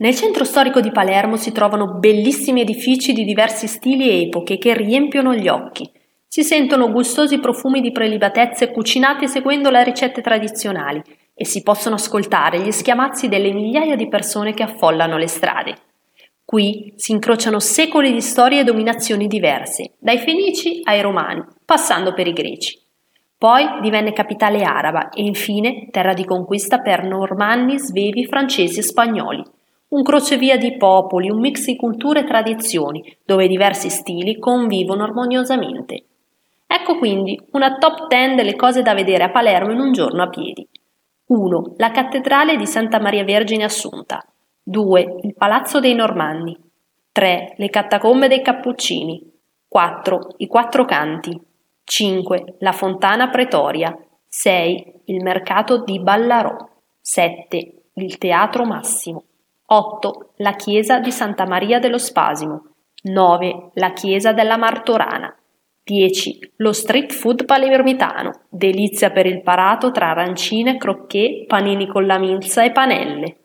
Nel centro storico di Palermo si trovano bellissimi edifici di diversi stili e epoche che riempiono gli occhi. Si sentono gustosi profumi di prelibatezze cucinate seguendo le ricette tradizionali e si possono ascoltare gli schiamazzi delle migliaia di persone che affollano le strade. Qui si incrociano secoli di storie e dominazioni diverse, dai Fenici ai Romani, passando per i Greci. Poi divenne capitale araba e infine terra di conquista per normanni, svevi, francesi e spagnoli un crocevia di popoli, un mix di culture e tradizioni, dove diversi stili convivono armoniosamente. Ecco quindi una top 10 delle cose da vedere a Palermo in un giorno a piedi. 1. La cattedrale di Santa Maria Vergine Assunta. 2. Il Palazzo dei Normanni. 3. Le catacombe dei Cappuccini. 4. I Quattro Canti. 5. La Fontana Pretoria. 6. Il mercato di Ballarò. 7. Il Teatro Massimo. 8. La chiesa di Santa Maria dello Spasimo. 9. La chiesa della Martorana. 10. Lo street food palermitano, delizia per il parato tra arancine, crocchè, panini con la milza e panelle.